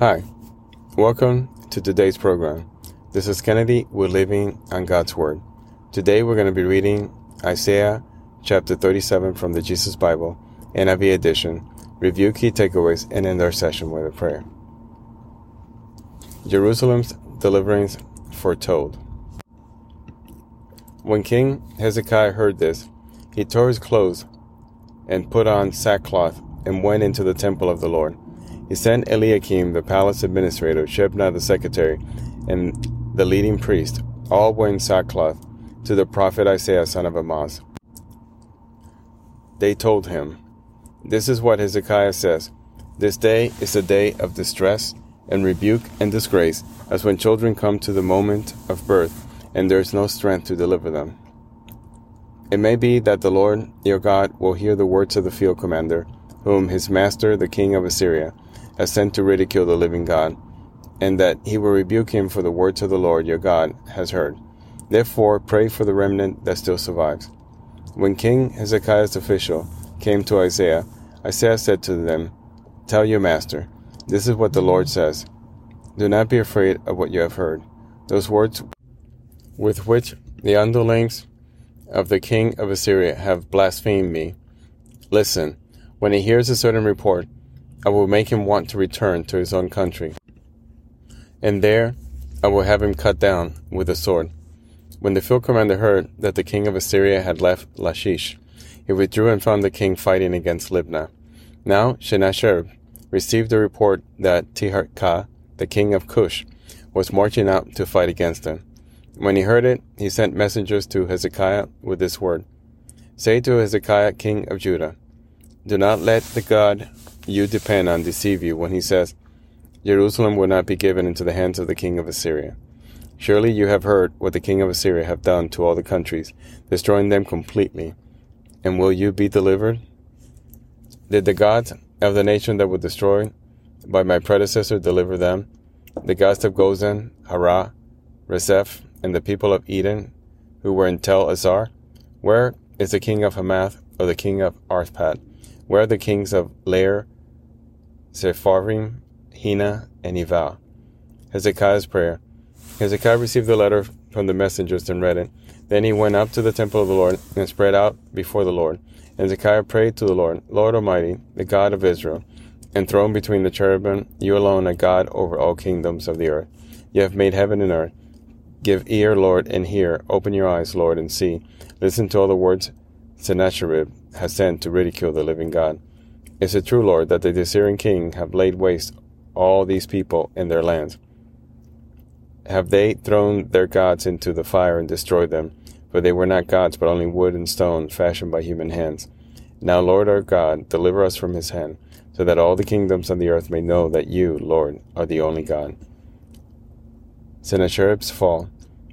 Hi, welcome to today's program. This is Kennedy. We're living on God's Word. Today we're going to be reading Isaiah chapter 37 from the Jesus Bible, NIV edition, review key takeaways, and end our session with a prayer. Jerusalem's deliverance foretold. When King Hezekiah heard this, he tore his clothes and put on sackcloth and went into the temple of the Lord. He sent Eliakim, the palace administrator, Shebna, the secretary, and the leading priest, all wearing sackcloth, to the prophet Isaiah, son of Amoz. They told him, This is what Hezekiah says This day is a day of distress and rebuke and disgrace, as when children come to the moment of birth, and there is no strength to deliver them. It may be that the Lord your God will hear the words of the field commander whom his master, the king of Assyria, has sent to ridicule the living God, and that he will rebuke him for the words of the Lord your God has heard. Therefore, pray for the remnant that still survives. When King Hezekiah's official came to Isaiah, Isaiah said to them, Tell your master, this is what the Lord says. Do not be afraid of what you have heard. Those words with which the underlings of the king of Assyria have blasphemed me. Listen, when he hears a certain report, I will make him want to return to his own country. And there I will have him cut down with a sword. When the field commander heard that the king of Assyria had left Lachish, he withdrew and found the king fighting against Libnah. Now Sennacherib received the report that Tirhakah, the king of Cush, was marching out to fight against him. When he heard it, he sent messengers to Hezekiah with this word Say to Hezekiah, king of Judah, do not let the God you depend on deceive you when he says, Jerusalem will not be given into the hands of the king of Assyria. Surely you have heard what the king of Assyria have done to all the countries, destroying them completely. And will you be delivered? Did the gods of the nation that were destroyed by my predecessor deliver them? The gods of Gozan, Harran, Rezeph, and the people of Eden, who were in Tel Assar? Where is the king of Hamath or the king of Arpad? Where are the kings of Lair, Sepharvaim, Hena, and Ivvah? Hezekiah's prayer. Hezekiah received the letter from the messengers and read it. Then he went up to the temple of the Lord and spread out before the Lord. And Hezekiah prayed to the Lord, Lord Almighty, the God of Israel, enthroned between the cherubim, you alone are God over all kingdoms of the earth. You have made heaven and earth. Give ear, Lord, and hear. Open your eyes, Lord, and see. Listen to all the words Sennacherib has sent to ridicule the living God. Is it true, Lord, that the Assyrian king have laid waste all these people and their lands? Have they thrown their gods into the fire and destroyed them? For they were not gods, but only wood and stone fashioned by human hands. Now, Lord our God, deliver us from his hand, so that all the kingdoms on the earth may know that you, Lord, are the only God. Sennacherib's fall.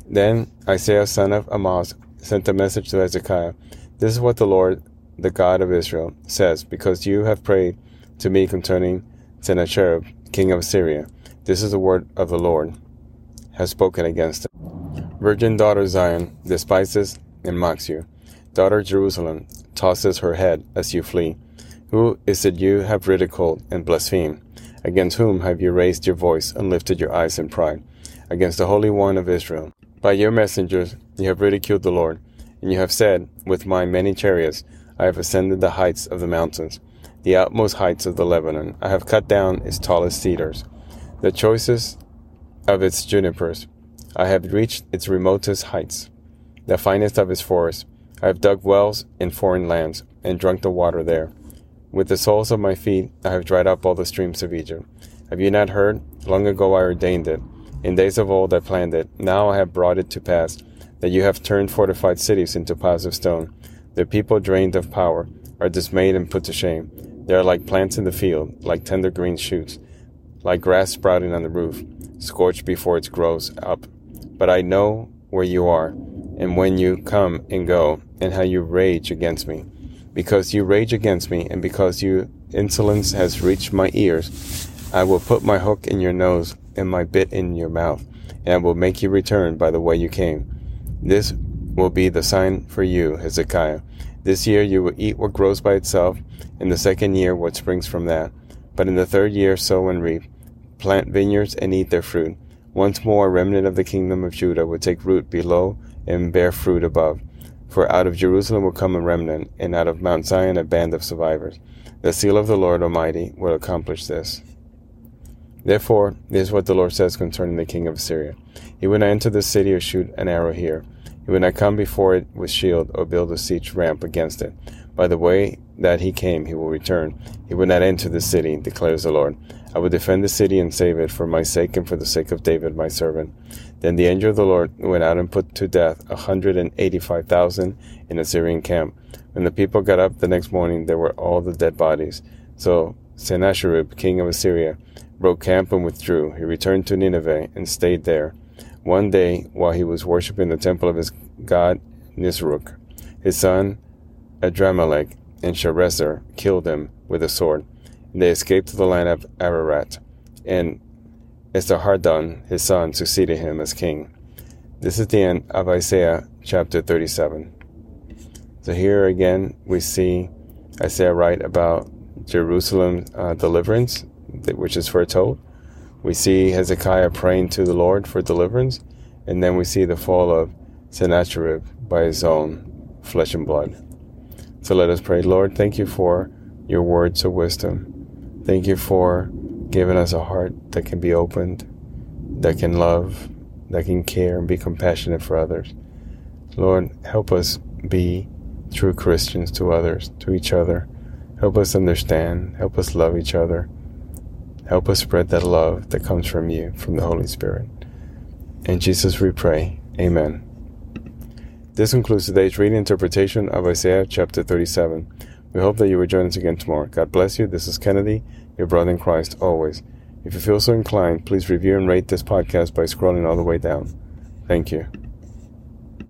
Then Isaiah son of Amoz sent a message to Hezekiah this is what the Lord, the God of Israel, says, because you have prayed to me concerning Sennacherib, king of Assyria. This is the word of the Lord, has spoken against him. Virgin daughter Zion despises and mocks you. Daughter Jerusalem tosses her head as you flee. Who is it you have ridiculed and blasphemed? Against whom have you raised your voice and lifted your eyes in pride? Against the Holy One of Israel. By your messengers you have ridiculed the Lord. And you have said, With my many chariots I have ascended the heights of the mountains, the utmost heights of the Lebanon. I have cut down its tallest cedars, the choicest of its junipers. I have reached its remotest heights, the finest of its forests. I have dug wells in foreign lands, and drunk the water there. With the soles of my feet I have dried up all the streams of Egypt. Have you not heard? Long ago I ordained it. In days of old I planned it. Now I have brought it to pass that you have turned fortified cities into piles of stone. The people drained of power are dismayed and put to shame. They are like plants in the field, like tender green shoots, like grass sprouting on the roof, scorched before it grows up. But I know where you are, and when you come and go, and how you rage against me. Because you rage against me, and because your insolence has reached my ears, I will put my hook in your nose and my bit in your mouth, and I will make you return by the way you came. This will be the sign for you, Hezekiah. This year you will eat what grows by itself, in the second year what springs from that. But in the third year sow and reap, plant vineyards and eat their fruit. Once more, a remnant of the kingdom of Judah will take root below and bear fruit above. For out of Jerusalem will come a remnant, and out of Mount Zion a band of survivors. The seal of the Lord Almighty will accomplish this. Therefore, this is what the Lord says concerning the king of Assyria. He will not enter the city or shoot an arrow here. He would not come before it with shield or build a siege ramp against it. By the way that he came, he will return. He will not enter the city, declares the Lord. I will defend the city and save it for my sake and for the sake of David my servant. Then the angel of the Lord went out and put to death a hundred and eighty-five thousand in the Assyrian camp. When the people got up the next morning, there were all the dead bodies. So Sennacherib, king of Assyria, broke camp and withdrew. He returned to Nineveh and stayed there. One day, while he was worshipping the temple of his god Nisroch, his son Adrammelek and Sharezer killed him with a sword. They escaped to the land of Ararat, and Esarhaddon, his son, succeeded him as king. This is the end of Isaiah chapter 37. So here again we see Isaiah write about Jerusalem's uh, deliverance, which is foretold. We see Hezekiah praying to the Lord for deliverance, and then we see the fall of Sennacherib by his own flesh and blood. So let us pray. Lord, thank you for your words of wisdom. Thank you for giving us a heart that can be opened, that can love, that can care and be compassionate for others. Lord, help us be true Christians to others, to each other. Help us understand. Help us love each other. Help us spread that love that comes from you, from the Holy Spirit. In Jesus we pray. Amen. This concludes today's reading interpretation of Isaiah chapter 37. We hope that you will join us again tomorrow. God bless you. This is Kennedy, your brother in Christ, always. If you feel so inclined, please review and rate this podcast by scrolling all the way down. Thank you.